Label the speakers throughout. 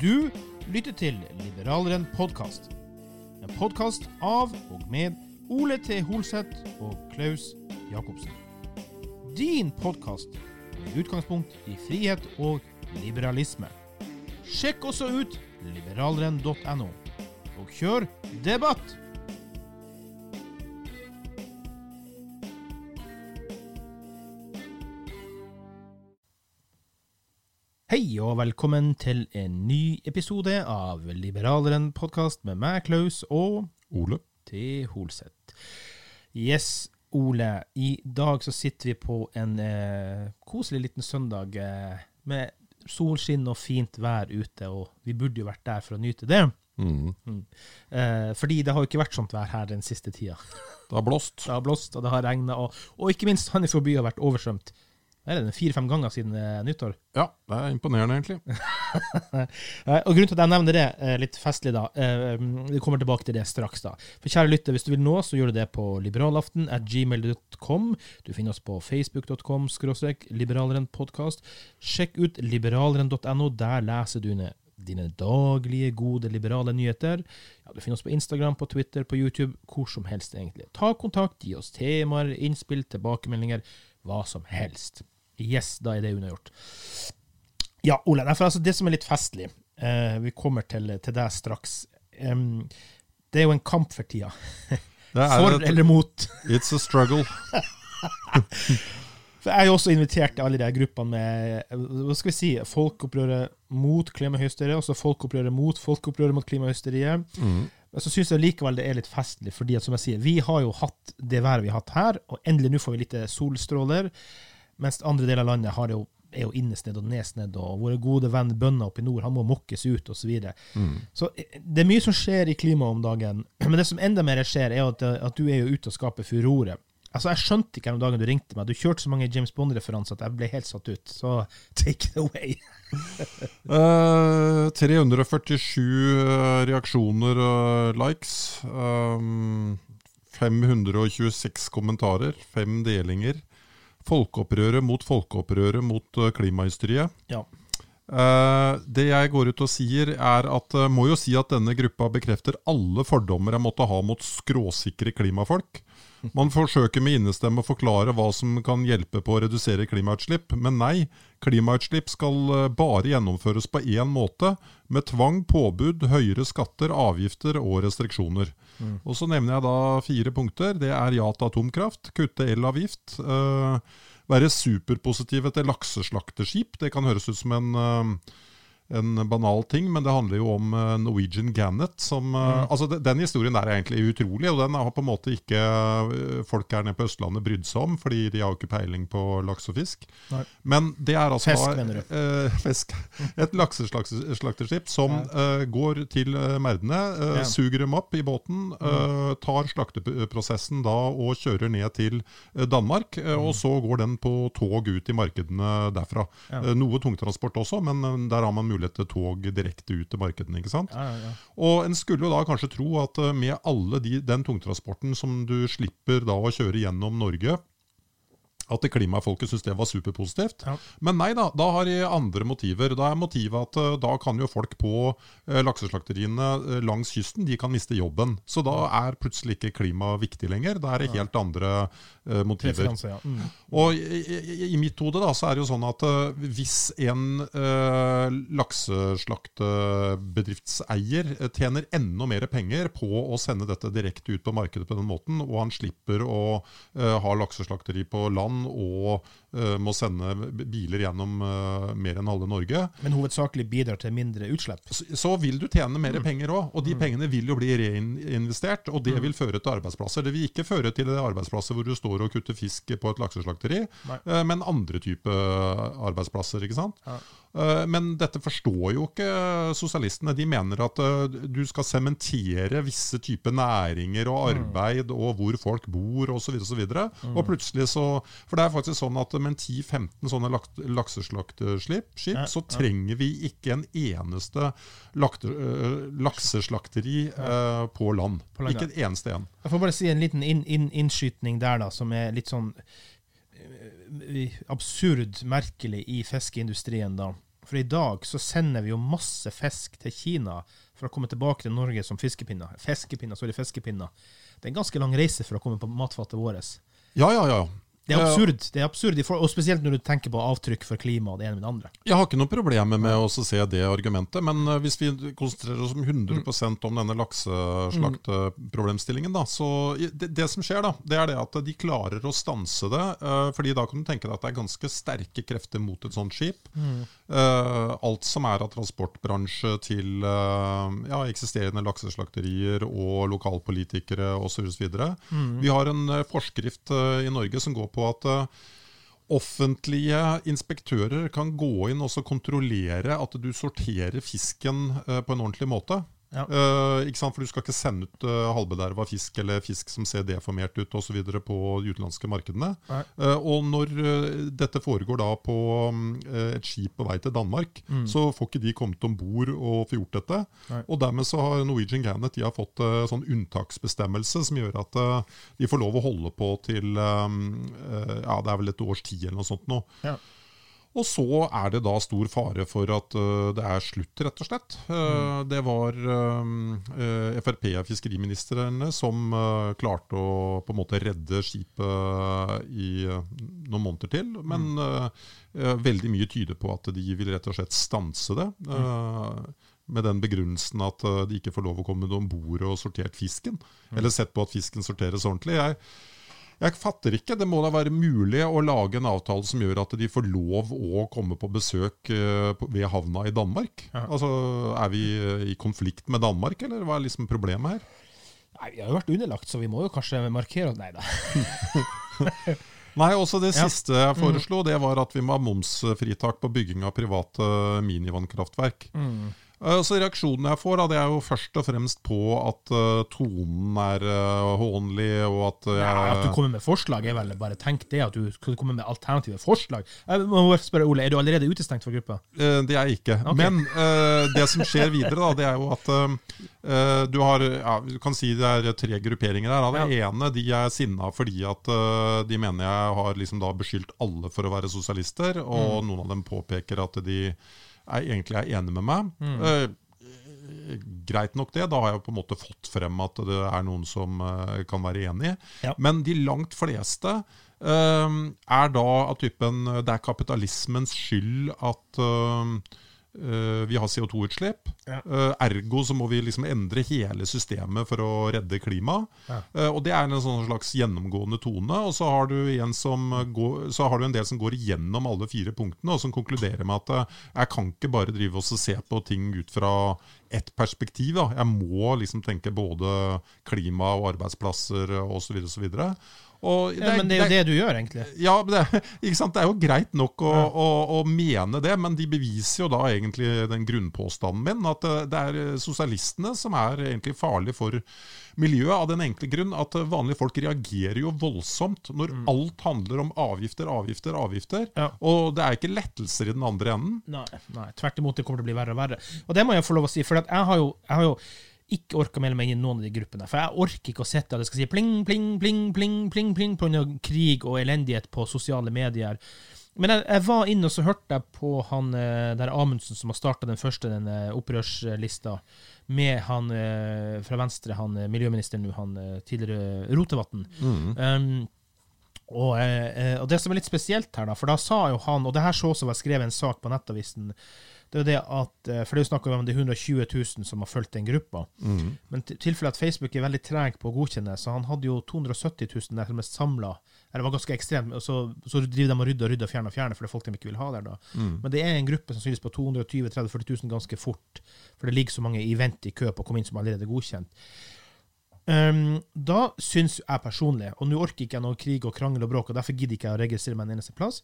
Speaker 1: Du lytter til Liberaleren podkast. En podkast av og med Ole T. Holseth og Klaus Jacobsen. Din podkast med utgangspunkt i frihet og liberalisme. Sjekk også ut liberaleren.no, og kjør debatt! Hei og velkommen til en ny episode av Liberaleren podkast med meg, Klaus, og
Speaker 2: Ole.
Speaker 1: til Holseth. Yes, Ole. I dag så sitter vi på en eh, koselig liten søndag eh, med solskinn og fint vær ute, og vi burde jo vært der for å nyte det.
Speaker 2: Mm.
Speaker 1: Mm. Eh, fordi det har jo ikke vært sånt vær her den siste tida.
Speaker 2: Det har blåst.
Speaker 1: Det har blåst, og det har regna, og, og ikke minst Sandefjord by har vært oversvømt. Er det fire-fem ganger siden eh, nyttår.
Speaker 2: Ja, det er imponerende, egentlig.
Speaker 1: Og Grunnen til at jeg nevner det eh, litt festlig, da eh, Vi kommer tilbake til det straks. da For kjære lytter, Hvis du vil nå, så gjør du det på liberalaften at gmail.com. Du finner oss på facebook.com skråstrek liberalerenpodkast. Sjekk ut liberaleren.no. Der leser du ned dine daglige, gode liberale nyheter. Ja, Du finner oss på Instagram, på Twitter, på YouTube, hvor som helst, egentlig. Ta kontakt, gi oss temaer, innspill, tilbakemeldinger, hva som helst. Yes, da er det unnagjort. Ja, Ole, nei, for altså, det som er litt festlig eh, Vi kommer til, til deg straks. Um, det er jo en kamp for tida. For
Speaker 2: et-
Speaker 1: eller mot.
Speaker 2: It's a struggle.
Speaker 1: For Jeg er jo også invitert til alle de gruppene med hva skal vi si, folkeopprøret mot klimahysteriet, også folkeopprøret mot folkeopprøret mot klimahysteriet.
Speaker 2: Mm.
Speaker 1: Men så syns jeg likevel det er litt festlig, fordi at som jeg sier, vi har jo hatt det været vi har hatt her, og endelig nå får vi litt solstråler, mens andre deler av landet har det jo, er jo innesnedd og nedsnedd, og våre gode venn bønder oppe i nord, han må mokkes ut, osv. Så, videre. så eh, det er mye som skjer i klimaet om dagen, men det som enda mer skjer, er at, at du er jo ute og skaper furore. Altså, Jeg skjønte ikke den dagen du ringte meg. Du kjørte så mange James Bond-referanser at jeg ble helt satt ut. Så take it away.
Speaker 2: uh, 347 eh, reaksjoner og likes. Um, 526 kommentarer. Fem delinger. Folkeopprøret mot folkeopprøret mot eh, klimahysteriet.
Speaker 1: Ja.
Speaker 2: Eh, det jeg går ut og sier, er at eh, må jo si at denne gruppa bekrefter alle fordommer jeg måtte ha mot skråsikre klimafolk. Man forsøker med innestemme å forklare hva som kan hjelpe på å redusere klimautslipp, men nei, klimautslipp skal eh, bare gjennomføres på én måte, med tvang, påbud, høyere skatter, avgifter og restriksjoner. Og Så nevner jeg da fire punkter. Det er ja til atomkraft, kutte elavgift, eh, være superpositive til lakseslakterskip. Det kan høres ut som en, eh, en banal ting, men det handler jo om eh, Norwegian Gannet. Som, eh, altså Den historien der er egentlig utrolig, og den har på en måte ikke eh, folk her nede på Østlandet brydd seg om, fordi de har jo ikke peiling på laks og fisk.
Speaker 1: Nei.
Speaker 2: Men det er altså
Speaker 1: Fisk, mener du?
Speaker 2: eh, fisk. Et lakseslakterskip som eh, går til merdene, eh, suger dem opp i båten, eh, tar slakteprosessen da og kjører ned til Danmark, og så går den på tog ut i markedene derfra.
Speaker 1: Ja.
Speaker 2: Noe tungtransport også, men der har man mulighet til tog direkte ut til markedene. ikke sant?
Speaker 1: Ja, ja, ja.
Speaker 2: Og en skulle jo da kanskje tro at eh, med alle de, den tungtransporten som du slipper da å kjøre gjennom Norge, at det klimafolket syntes det var superpositivt.
Speaker 1: Ja.
Speaker 2: Men nei da, da har de andre motiver. Da er motivet at eh, da kan jo folk på eh, lakseslakteriene eh, langs kysten de kan miste jobben. Så da er plutselig ikke klima viktig lenger. Da er det helt andre uh, motiver.
Speaker 1: Ja. Mm.
Speaker 2: Og i, i, i mitt hode da, så er det jo sånn at uh, hvis en uh, lakseslaktebedriftseier tjener enda mer penger på å sende dette direkte ut på markedet på den måten, og han slipper å ha lakseslakteri på land og må sende biler gjennom eh, mer enn halve Norge,
Speaker 1: Men hovedsakelig bidrar til mindre utslipp.
Speaker 2: så, så vil du tjene mer penger òg. Og de pengene vil jo bli reinvestert, og det vil føre til arbeidsplasser. Det vil ikke føre til arbeidsplasser hvor du står og kutter fisk på et lakseslakteri,
Speaker 1: Nei.
Speaker 2: eh, men andre type arbeidsplasser. ikke sant?
Speaker 1: Ja.
Speaker 2: Eh, Men dette forstår jo ikke sosialistene. De mener at eh, du skal sementere visse typer næringer og arbeid og hvor folk bor osv. Og, så videre. og plutselig så For det er faktisk sånn at med en 10-15 sånne lak lakseslakterskip, skip,
Speaker 1: Ja,
Speaker 2: så trenger vi ikke en eneste lakte, uh, lakseslakteri uh, på land.
Speaker 1: På land,
Speaker 2: ikke et eneste en.
Speaker 1: Jeg får bare si en liten inn, inn, innskytning der, da, som er litt sånn eh, absurd merkelig i fiskeindustrien, da. For i dag så sender vi jo masse fisk til Kina for å komme tilbake til Norge som fiskepinner. Fiskepinner, sorry, fiskepinner. Det er en ganske lang reise for å komme på matfatet vårt.
Speaker 2: Ja, ja, ja.
Speaker 1: Det er
Speaker 2: Eh,
Speaker 1: absurd, det er absurd, og spesielt når du tenker på avtrykk for klimaet og det ene med det andre.
Speaker 2: Jeg har ikke noe problemer med å se det argumentet, men øh, hvis vi konsentrerer oss om 100% om denne lakseslaktproblemstillingen, da, så det, det som skjer, da, det er det at de klarer å stanse det. øh, fordi da kan du tenke deg at det er ganske sterke krefter mot et sånt skip. Eh, alt som er av transportbransje til eh, ja, eksisterende lakseslakterier og lokalpolitikere osv. Vi har en eh, forskrift eh, i Norge som går på at eh, offentlige inspektører kan gå inn og kontrollere at du sorterer fisken eh, på en ordentlig måte.
Speaker 1: Ja.
Speaker 2: Uh, ikke sant? For du skal ikke sende ut uh, halvbederva fisk eller fisk som ser deformert ut osv. på de utenlandske markedene. Eh, og når uh, dette foregår da på mm, eh, et skip på vei til Danmark, så får ikke de kommet om bord og få gjort dette.
Speaker 1: Nei.
Speaker 2: Og dermed så har Norwegian Gannet de har fått uh, sånn unntaksbestemmelse som gjør at de får lov å holde på til um, ja, det er vel et års tid eller noe sånt nå.
Speaker 1: Ja.
Speaker 2: Og så er det da stor fare for at uh, det er slutt, rett og slett. Uh, Det var uh, Frp-fiskeriministrene som klarte å på en måte redde skipet i noen måneder til. Men øh, veldig mye tyder på at de vil rett og slett stanse det. øh, med den begrunnelsen at de ikke får lov å komme om bord og sortert fisken. Eller sett på at fisken sorteres ordentlig. Jeg, jeg fatter ikke. Det må da være mulig å lage en avtale som gjør at de får lov å komme på besøk eh, ved havna i Danmark.
Speaker 1: Ja.
Speaker 2: Altså, Er vi eh, i konflikt med Danmark, eller hva er liksom problemet her?
Speaker 1: Nei, vi har jo vært underlagt, så vi må jo kanskje markere oss Nei da.
Speaker 2: Nei, også Det
Speaker 1: Ja.
Speaker 2: siste jeg foreslo, det var at vi må ha momsfritak på bygging av private minivannkraftverk. Eh, Så Reaksjonen jeg får, da, det er jo først og fremst på at uh, tonen er uh, hånlig, og at jeg...
Speaker 1: Ja, at du kommer med forslag, er vel bare tenk det, at du kommer med alternative forslag. Jeg må bare spørre Ole, er du allerede utestengt fra gruppa?
Speaker 2: Uh, Det er jeg ikke.
Speaker 1: Okay.
Speaker 2: Men eh, det som skjer videre, da, det er jo at eh, du har ja, Du kan si det er tre grupperinger her. Det ene de er sinna fordi at eh, de mener jeg har liksom da beskyldt alle for å være sosialister, og noen av dem påpeker at de er, egentlig er enige med meg. Eh, greit nok det, da har jeg på en måte fått frem at det er noen som eh, kan være enig.
Speaker 1: Ja.
Speaker 2: Men de langt fleste eh, er da av typen Det er kapitalismens skyld at eh, eh, vi har CO2-utslipp.
Speaker 1: Ja.
Speaker 2: Eh, ergo så må vi liksom endre hele systemet for å redde klimaet.
Speaker 1: Ja.
Speaker 2: Eh, og det er en sånn slags gjennomgående tone. Og så har, du en som går, så har du en del som går igjennom alle fire punktene, og som konkluderer med at eh, jeg kan ikke bare drive oss og se på ting ut fra ett perspektiv. Da. Jeg må liksom tenke både klima og arbeidsplasser osv. osv. Og
Speaker 1: Ja, men det er jo det du gjør, egentlig.
Speaker 2: ja, det, ikke sant? det er jo greit nok å, å, å mene det, men de beviser jo da egentlig den grunnpåstanden min, at eh, det er sosialistene som er egentlig farlige for miljøet, av den enkle grunn at eh, vanlige folk reagerer jo voldsomt når alt handler om avgifter, avgifter, avgifter.
Speaker 1: Ja.
Speaker 2: Og det er ikke lettelser i den andre enden.
Speaker 1: Nei, nei, tvert imot, det kommer til å bli verre og verre. Og det må jeg få lov å si, for jeg har jo, jeg har jo ikke orka melde meg inn i noen av de gruppene. For jeg orker ikke å sitte og det skal si pling, pling, pling, pling, pling, pling pga. krig og elendighet på sosiale medier. Men jeg, jeg var inne og så hørte jeg på han eh, der Amundsen som har starta den første den eh, opprørslista, med han eh, fra Venstre, han miljøministeren nå, han tidligere Rotevatn. Um, og, og det som er litt spesielt her, da, for da sa jo han, og det her så også var skrevet en sak på Nettavisen, det er jo det at, eh, for det er jo snakk om de 120 000 som har fulgt den gruppa. Men tilfellet tilfelle at Facebook er veldig treg på å godkjenne, så han hadde jo 270 000 der som er samla. Det var ganske ekstremt. og Så, så driver de og rydder og rydder og fjerner og fjerner, for det er folk de ikke vil ha der. da. Men det er en gruppe som synes på 220 30 40 000 ganske fort, for det ligger så mange i vent i kø på å komme inn som allerede er godkjent. Um, da syns jeg personlig, og nå orker ikke jeg noe krig og krangel og bråk, og derfor gidder ikke jeg å registrere meg en eneste plass,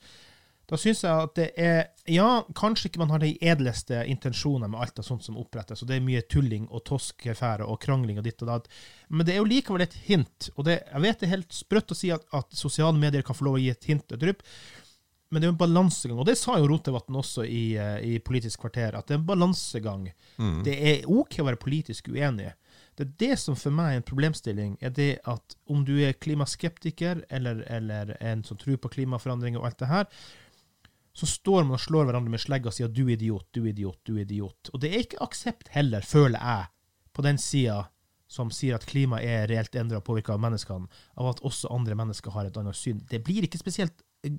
Speaker 1: da syns jeg at det er Ja, kanskje ikke man har de edleste intensjoner med alt av sånt som opprettes, og det er mye tulling og toskefære og krangling og ditt og datt, men det er jo likevel et hint, og det, jeg vet det er helt sprøtt å si at, at sosiale medier kan få lov å gi et hint, og drypp, men det er jo en balansegang, og det sa jo Rotevatn også i, eh, i Politisk kvarter, at det er en balansegang. Det er OK å være politisk uenig. Det er det som for meg er en problemstilling, er det at om du er klimaskeptiker, eller, eller en som tror på klimaforandring og alt det her, så står man og slår hverandre med slegg og sier 'du idiot, du idiot, du idiot'. Og det er ikke aksept heller, føler jeg, på den sida som sier at klimaet er reelt endra og påvirka av menneskene, av at også andre mennesker har et annet syn. Det blir ikke spesielt eh,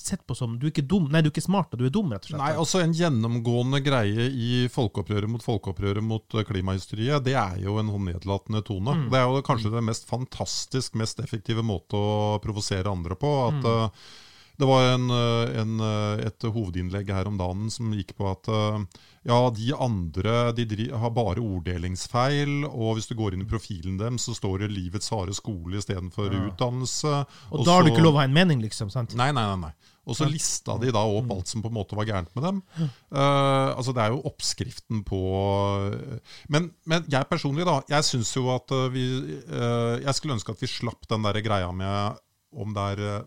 Speaker 1: sett på som du er ikke dum, nei, du er ikke smart, og du er dum, rett og slett.
Speaker 2: Nei, altså En gjennomgående greie i folkeopprøret mot folkeopprøret mot eh, klimahysteriet, det er jo en nedlatende tone. Det er jo kanskje det mest fantastisk, mest effektive måte å provosere andre på. at eh, det var en, eh, en, eh, et hovedinnlegg her om dagen som gikk på at eh, ja, de andre de dri har bare orddelingsfeil, og hvis du går inn i profilen dem, så står det 'livets harde skole' istedenfor utdannelse.
Speaker 1: Og da har du ikke lov å ha en mening, liksom. sant?
Speaker 2: Nei, nei, nei. nei. Og så lista de da opp alt som på en måte var gærent med dem. Uh, altså Det er jo oppskriften på Men, men jeg personlig, da. Jeg syns jo at vi uh, Jeg skulle ønske at vi slapp den der greia med om det er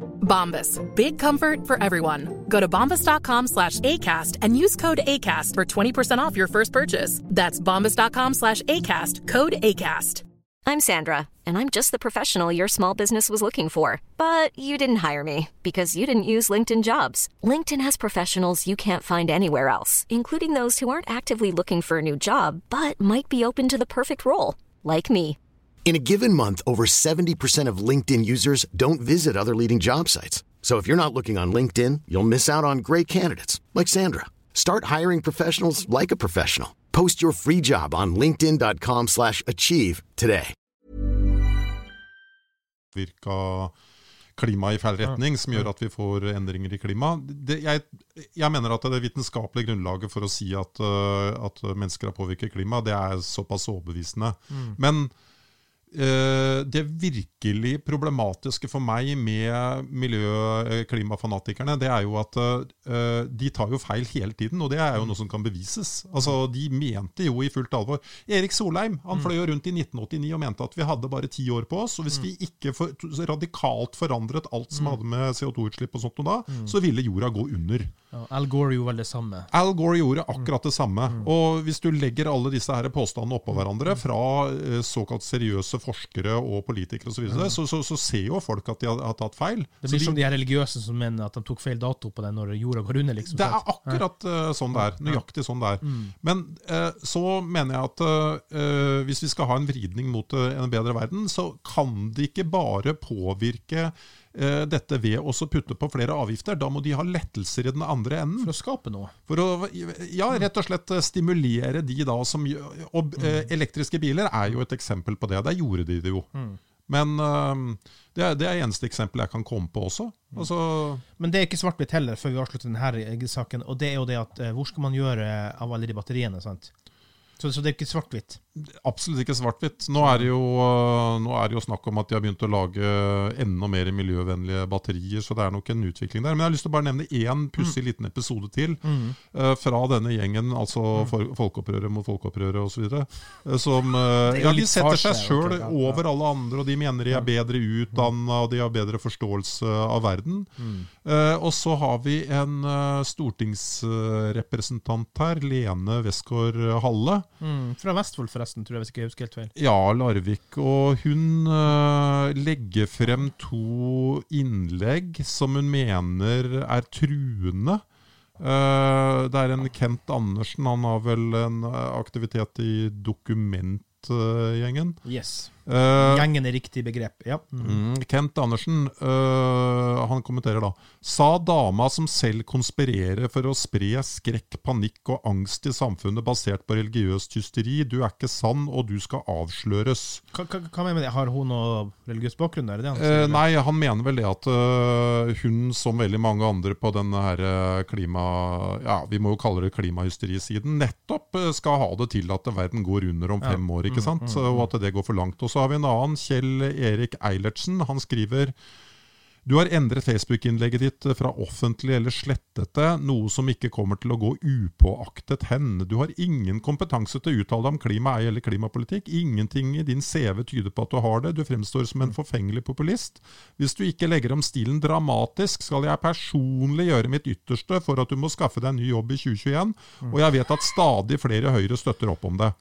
Speaker 3: Bombas. Big comfort for everyone. Go to bombas.com slash ACAST and use code ACAST for 20% off your first purchase. That's bombas.com slash ACAST. Code ACAST.
Speaker 4: I'm Sandra, and I'm just the professional your small business was looking for. But you didn't hire me because you didn't use LinkedIn jobs. LinkedIn has professionals you can't find anywhere else, including those who aren't actively looking for a new job but might be open to the perfect role, like me.
Speaker 5: In a given month, over 70% of LinkedIn users don't visit other leading job sites. So if you're not looking on LinkedIn, you'll miss out on great candidates like Sandra. Start hiring professionals like a professional. Post your free job on linkedin.com/achieve slash achieve today.
Speaker 2: virka klima i feil retning, som gjør at vi får endringer i klima. Det, jeg, jeg mener at det vitenskapelige grunnlaget for å si at, øh, at mennesker har påvirket klima, det er såpass overbevisende. Men øh, det virkelig problematiske for meg med miljø-klimafanatikerne, det er jo at øh, de tar jo feil hele tiden, og det er jo noe som kan bevises. Altså, De mente jo i fullt alvor. Erik Solheim han fløy jo rundt i 1989 og mente at vi hadde bare ti år på oss, og hvis vi ikke for, radikalt forandret alt som hadde med CO2-utslipp og sånt noe da, så ville jorda gå under.
Speaker 1: Ja, Al Gore gjorde vel det samme.
Speaker 2: Al Gore gjorde akkurat det samme. Og hvis du legger alle disse her påstandene oppå hverandre, fra eh, såkalt seriøse forskere og politikere osv., så, så, så, så ser jo folk at de har, har tatt feil.
Speaker 1: Det blir
Speaker 2: de-
Speaker 1: som de her religiøse som mener at de tok feil dato på den når jorda går under. liksom.
Speaker 2: det er akkurat ja. sånn det er. Nøyaktig sånn det er.
Speaker 1: Mm.
Speaker 2: Men eh, så mener jeg at eh, hvis vi skal ha en vridning mot eh, en bedre verden, så kan det ikke bare påvirke eh, dette ved å putte på flere avgifter. Da må de ha lettelser i den andre enden.
Speaker 1: For å skape noe.
Speaker 2: For å ja, rett og slett eh, stimulere de da som Og eh, elektriske biler er jo et eksempel på det. Der gjorde de det jo. Men eh, det, er, det er eneste eksempel jeg kan komme på også. Altså,
Speaker 1: Men det er ikke svart-hvitt heller, før vi avslutter denne saken. Og det er jo det at eh, hvor skal man gjøre av alle de batteriene? sant? Så, så det er ikke svart-hvitt.
Speaker 2: absolutt ikke svart-hvitt. Nå, eh, nå er det jo snakk om at de har begynt å lage enda mer miljøvennlige batterier, så det er nok en utvikling der. Men jeg har lyst til å bare nevne én pussig liten episode til eh, fra denne gjengen, altså for, Folkeopprøret mot Folkeopprøret osv. Uh, som
Speaker 1: uh,
Speaker 2: ja, De setter seg sjøl
Speaker 1: ja,
Speaker 2: over alle andre, og de mener de er bedre utdanna, og de har bedre forståelse av verden. Eh, og så har vi en eh, stortingsrepresentant her, Lene Westgård-Halle.
Speaker 1: Mm. Fra Vestfold, forresten, tror jeg, hvis ikke jeg husker helt feil.
Speaker 2: Ja, Larvik. Og hun uh, legger frem to innlegg som hun mener er truende. Uh, det er en Kent Andersen, han har vel en øh, aktivitet i Dokumentgjengen.
Speaker 1: Yes.
Speaker 2: Eh,
Speaker 1: Gjengen er riktig begrep. Ja. Mm.
Speaker 2: Mm, Kent Andersen, uh, han kommenterer da Sa dama som selv konspirerer for å spre skrekk, panikk og angst i samfunnet basert på religiøst hysteri. Du er ikke sann, og du skal avsløres.
Speaker 1: Hva, hva, hva mener det? Har hun noe religiøs bakgrunn? Er det det han sier? eller?
Speaker 2: nei, han mener vel det at hun, som veldig mange andre på denne her klima... Ja, vi må jo kalle det klimahysterisiden, nettopp skal ha det til at verden går under om fem år, ikke sant? Og at det går for langt. Og så har vi en annen, Kjell Erik Eilertsen. Han skriver du har endret Facebook-innlegget ditt fra offentlig eller slettete, noe som ikke kommer til å gå upåaktet hen. Du har ingen kompetanse til å uttale deg om klima, ei eller klimapolitikk. Ingenting i din CV tyder på at du har det. Du fremstår som en forfengelig populist. Hvis du ikke legger om stilen dramatisk, skal jeg personlig gjøre mitt ytterste for at du må skaffe deg en ny jobb i 2021, og jeg vet at stadig flere Høyre støtter opp om det.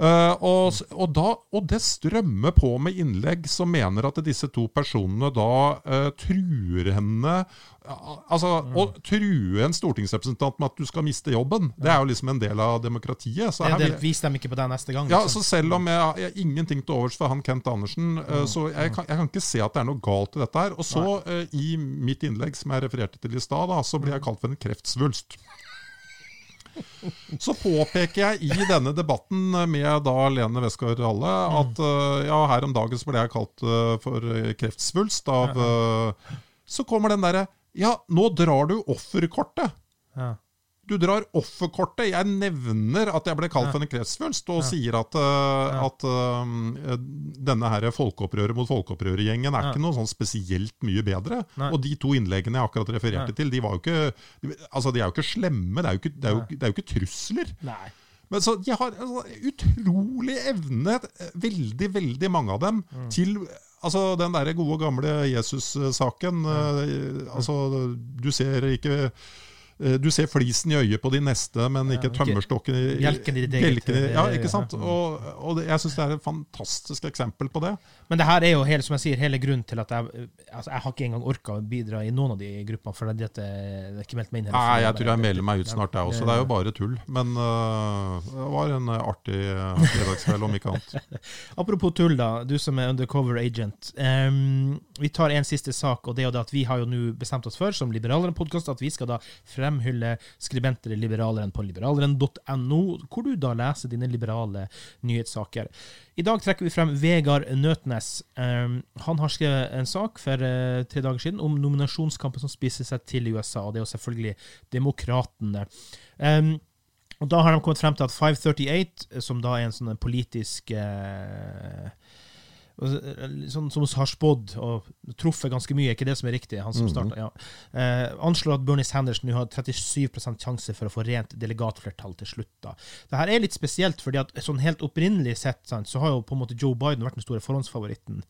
Speaker 2: Uh, og, og, da, og det strømmer på med innlegg som mener at disse to personene da eh, truer henne Altså, Altså, Å true en stortingsrepresentant med at du skal miste jobben, det er jo liksom en del av demokratiet. Så
Speaker 1: Det, det, vis dem ikke på det neste gang.
Speaker 2: ja,
Speaker 1: liksom.
Speaker 2: så Selv om jeg, jeg har ingenting til overs for han Kent Andersen, mm. så jeg kan, jeg kan ikke se at det er noe galt i dette. her. Og så, eh, i mitt innlegg som jeg refererte til i stad, så blir jeg kalt for en kreftsvulst. Så påpeker jeg i denne debatten med da Lene Westgård Halle at eh, ja, her om dagen så ble jeg kalt eh, for kreftsvulst av eh, Så kommer den derre Ja, nå drar du offerkortet.
Speaker 1: Ja.
Speaker 2: Du drar offerkortet. Jeg nevner at jeg ble kalt for en kreftsvulst, og sier at, uh, at uh, denne her folkeopprøret mot folkeopprøret-gjengen er ikke noe sånn spesielt mye bedre. Og de to innleggene jeg akkurat refererte til, de ikke de, altså de er jo ikke slemme. Det er jo ikke, det er jo, det er jo ikke trusler.
Speaker 1: Nei.
Speaker 2: Men så De har sånn utrolig evne, eh, veldig, veldig mange av dem,
Speaker 1: Mm.
Speaker 2: til Altså Den der gode, gamle Jesus-saken. eh, Altså, du ser ikke eh, du ser flisen i øyet på de neste, men ikke tømmerstokken i
Speaker 1: bjelken i ditt eget
Speaker 2: i- Ja, ikke sant? Og, og jeg syns det er et fantastisk eksempel på det.
Speaker 1: Men det her er jo hele, som jeg sier, hele grunnen til at jeg altså Jeg har ikke engang orka å bidra i noen av de gruppene, for det, det er ikke meldt meg inn. her.
Speaker 2: Nei, jeg tror jeg melder meg ut snart, jeg også. Det er jo bare tull. Men uh, det var en artig fredagskveld, om ikke annet.
Speaker 1: Apropos tull, da. Du som er undercover agent. Um, vi tar en siste sak, og det er jo det at vi har jo nå bestemt oss for, som Liberaleren-podkast, at vi skal da fremhylle skribenter i Liberaleren på liberaleren.no, hvor du da leser dine liberale nyhetssaker. I dag trekker vi frem Vegard Nøtnes. Um, han har skrevet en sak for uh, tre dager siden om nominasjonskampen som spiser seg til i USA, og det er jo selvfølgelig Demokratene. Um, og da har de kommet frem til at 538, som da er en sånn politisk eh, Sånn som har spådd og truffet ganske mye, er ikke det som er riktig? Han som
Speaker 2: Mhm.
Speaker 1: startet, ja. eh, anslår at Bernie Sanders nå har 37% sjanse for å få rent delegatflertall til slutt. da. Det her er litt spesielt, fordi at sånn helt opprinnelig sett sant, så har jo på en måte Joe Biden vært den store forhåndsfavoritten.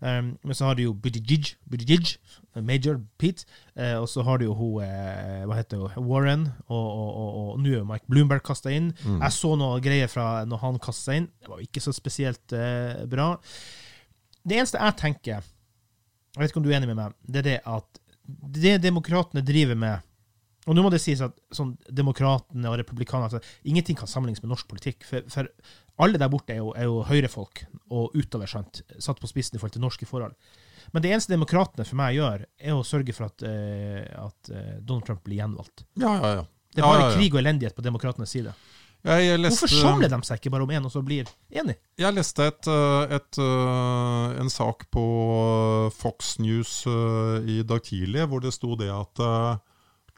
Speaker 1: Um, men så har du jo Buttigieg, Buttigieg Major Pete, eh, og så har du jo hun, eh, hva heter hun, Warren, og, og, og, og nå er Mike Bloomberg kasta inn. Jeg så noe greier fra når han kasta inn. Det var jo ikke så spesielt eh, bra. Det eneste jeg tenker, jeg vet ikke om du er enig med meg, det er det at det demokratene driver med og nå må det sies at sånn, demokratene og republikanerne altså, Ingenting kan sammenlignes med norsk politikk. For, for alle der borte er jo, er jo høyrefolk og utover, sant, satt på spissen i forhold til norske forhold. Men det eneste demokratene for meg gjør, er å sørge for at, uh, at eh, Donald Trump blir gjenvalgt.
Speaker 2: Ja, ja, ja.
Speaker 1: Det er
Speaker 2: Ja,
Speaker 1: bare
Speaker 2: ja, ja.
Speaker 1: krig og elendighet på demokratenes side.
Speaker 2: Leste,
Speaker 1: Hvorfor samler de seg ikke bare om én, og så blir enig?
Speaker 2: Jeg leste et, øh, et, øh, en sak på Fox News i dag tidlig, hvor det sto det at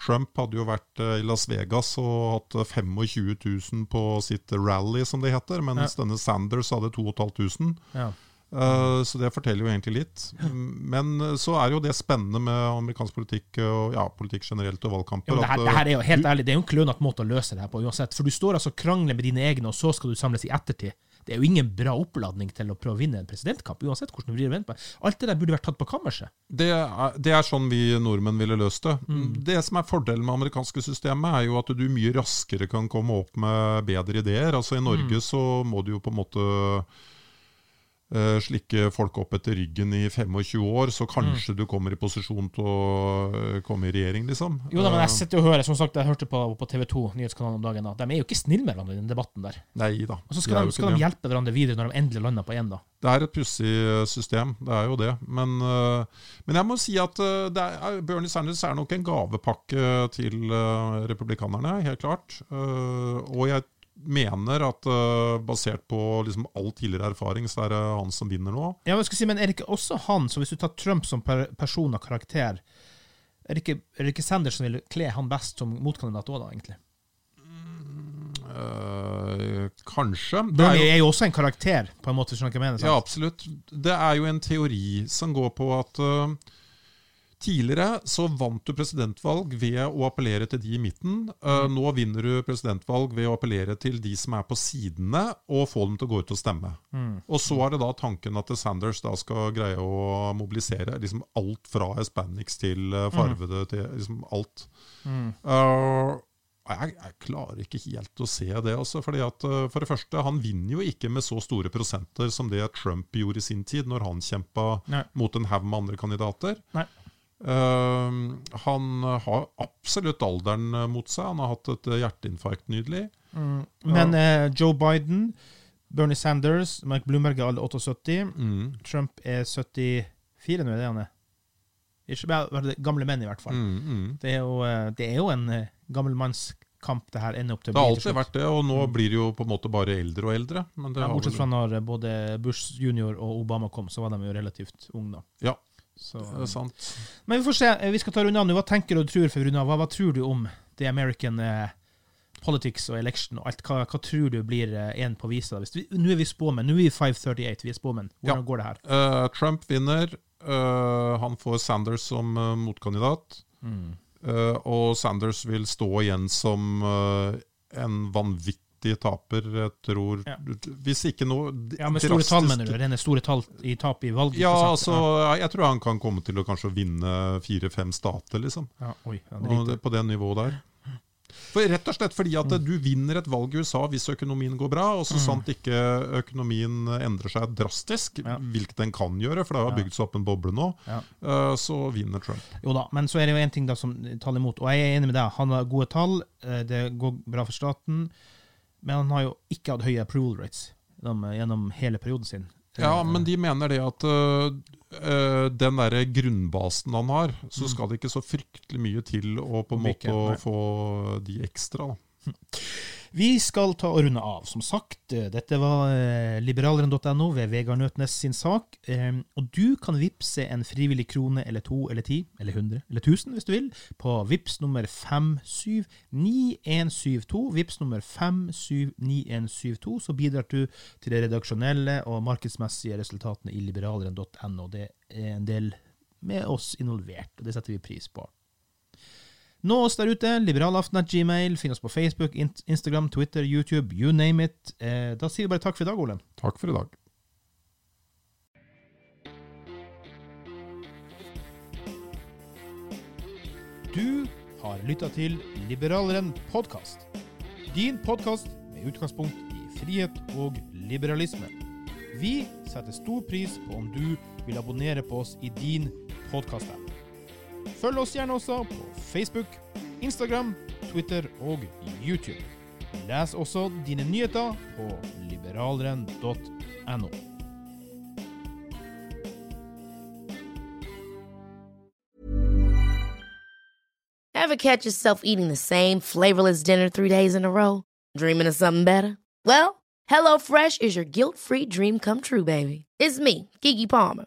Speaker 2: Trump hadde jo vært i Las Vegas og hatt øh, 25 000 på sitt rally, som det heter, mens denne Sanders hadde 2500.
Speaker 1: Ja.
Speaker 2: Uh, så det forteller jo egentlig litt. Men uh, så er jo det spennende med amerikansk politikk og ja, politikk generelt og valgkamper.
Speaker 1: Ja, det, her, det her er jo helt ærlig, det er jo en klønete måte å løse det her på uansett. For du står altså og krangler med dine egne, og så skal du samles i ettertid. Det er jo ingen bra oppladning til å prøve å vinne en presidentkamp, uansett hvordan du vrir og vender på det. Alt det der burde vært tatt på kammerset.
Speaker 2: Det er, det er sånn vi nordmenn ville løst det.
Speaker 1: Mm.
Speaker 2: Det som er fordelen med amerikanske systemet, er jo at du mye raskere kan komme opp med bedre ideer. Altså I Norge
Speaker 1: Mm.
Speaker 2: så må du jo på en måte eh, slikke folk opp etter ryggen i 25 år, så kanskje du kommer i posisjon til å eh, komme i regjering, liksom.
Speaker 1: Mm. Jo da, men jeg
Speaker 2: Eh,
Speaker 1: sitter og hører, som sagt, jeg hørte på, på TV 2 nyhetskanalen om dagen, da. de er jo ikke snille med hverandre i den debatten der.
Speaker 2: Nei da.
Speaker 1: Og så skal, de, skal de hjelpe hverandre videre når de endelig lander på én, da.
Speaker 2: Det er et pussig system, det er jo det. Men, men jeg må si at det er, Bernie Sanders er nok en gavepakke til republikanerne, helt klart. Og jeg mener at uh, basert på liksom all tidligere erfaring, så er det han som vinner nå.
Speaker 1: Ja, men, skal si, men er det ikke også han, så hvis du tar Trump som per person og karakter, er det ikke, er det ikke Sanders som vil kle han best som motkandidat òg, da, egentlig?
Speaker 2: Uh, kanskje. Det er jo-
Speaker 1: er jo også en karakter, på en måte, hvis du ikke mener? sant?
Speaker 2: Ja, absolutt. Det er jo en teori som går på at eh, tidligere så vant du presidentvalg ved å appellere til de i midten. Eh, Nå vinner du presidentvalg ved å appellere til de som er på sidene, og få dem til å gå ut og stemme. Og så er det da tanken at Sanders da skal greie å mobilisere liksom alt fra hispanics til eh, farvede til liksom alt. Eh, jeg, jeg klarer ikke helt å se det. Altså, fordi at, for det første, Han vinner jo ikke med så store prosenter som det Trump gjorde i sin tid, når han kjempa
Speaker 1: Nei.
Speaker 2: mot en haug med andre kandidater.
Speaker 1: Nei.
Speaker 2: Eh, han har absolutt alderen eh, mot seg. Han har hatt et hjerteinfarkt hjerteinfarkt Mm.
Speaker 1: Men uh, Joe Biden, Bernie Sanders, Mike Bloomberg er alle 78.
Speaker 2: Mm.
Speaker 1: Trump er 74 nå, er det han er? Ikke gamle menn, i hvert fall.
Speaker 2: Mm, mm.
Speaker 1: Det, er jo, eh, det er jo en eh, gammelmannskamp det her ender opp til å
Speaker 2: Det har alltid vært det, og nå blir det jo på en måte bare eldre og eldre.
Speaker 1: Ja, bortsett fra når eh, både Bush junior og Obama kom, så var de jo relativt unge da.
Speaker 2: Ja,
Speaker 1: Så,
Speaker 2: det er sant.
Speaker 1: Men vi får se. Eh, Vi skal ta runde av nå. Hva tenker og tror for runde av? Hva, tror du om the American eh, politics og election og alt? Hva, hva tror du blir én på visa? Nå er vi spåmenn. Nå er vi 538. Vi er spåmenn. Hvordan
Speaker 2: Ja.
Speaker 1: går det her?
Speaker 2: Uh, Trump vinner. Uh, han får Sanders som uh, motkandidat.
Speaker 1: Mm.
Speaker 2: Eh, og Sanders vil stå igjen som eh, en vanvittig de taper, jeg tror
Speaker 1: Ja.
Speaker 2: Hvis ikke noe
Speaker 1: Ja, med store tall, mener du? Rene store tall i tap i valg?
Speaker 2: Ja, altså, jeg tror han kan komme til å kanskje vinne fire-fem stater, liksom.
Speaker 1: ja. Oi, ja,
Speaker 2: det, på det nivået der. For Rett og slett fordi at du vinner et valg i USA hvis økonomien går bra, og så sant ikke økonomien endrer seg drastisk,
Speaker 1: Ja.
Speaker 2: hvilket den kan gjøre, for det har bygd seg opp en boble nå,
Speaker 1: Ja.
Speaker 2: eh, så vinner Trump.
Speaker 1: Jo da, men så er det jo en ting da som taler imot, og jeg er enig med deg. Han har gode tall, eh, det går bra for staten, men han har jo ikke hatt høye approval rates gjennom, gjennom hele perioden sin.
Speaker 2: Ja, men de mener det at øh, den derre grunnbasen han har, så skal det ikke så fryktelig mye til å på en måte få de ekstra. Da.
Speaker 1: Vi skal ta og runde av. Som sagt, eh, dette var eh, liberaleren.no ved Vegard Nøtnes sin sak. Eh, og du kan vippse en frivillig krone eller to eller ti eller hundre eller tusen hvis du vil, på vips nummer 579172. Vips nummer 579172, så bidrar du til de redaksjonelle og markedsmessige resultatene i liberaleren.no. Det er en del med oss involvert, og det setter vi pris på. Nå oss der ute, liberalaften.gmail, finn oss på Facebook, Instagram, Twitter, YouTube, you name it. Eh, da sier vi bare takk for i dag, Ole.
Speaker 2: Takk for i dag.
Speaker 1: Du har lytta til Liberaleren podkast. Din podkast med utgangspunkt i frihet og liberalisme. Vi setter stor pris på om du vil abonnere på oss i din podkast-app. Følg oss gjerne også på Facebook, Instagram, Twitter og YouTube. Les også dine nyheter på liberaleren.no.
Speaker 6: Ever catch yourself eating the same flavorless dinner three days in a row? Dreaming of something better? Well, HelloFresh is your guilt free dream come true, baby. It's me, Kiki Palmer.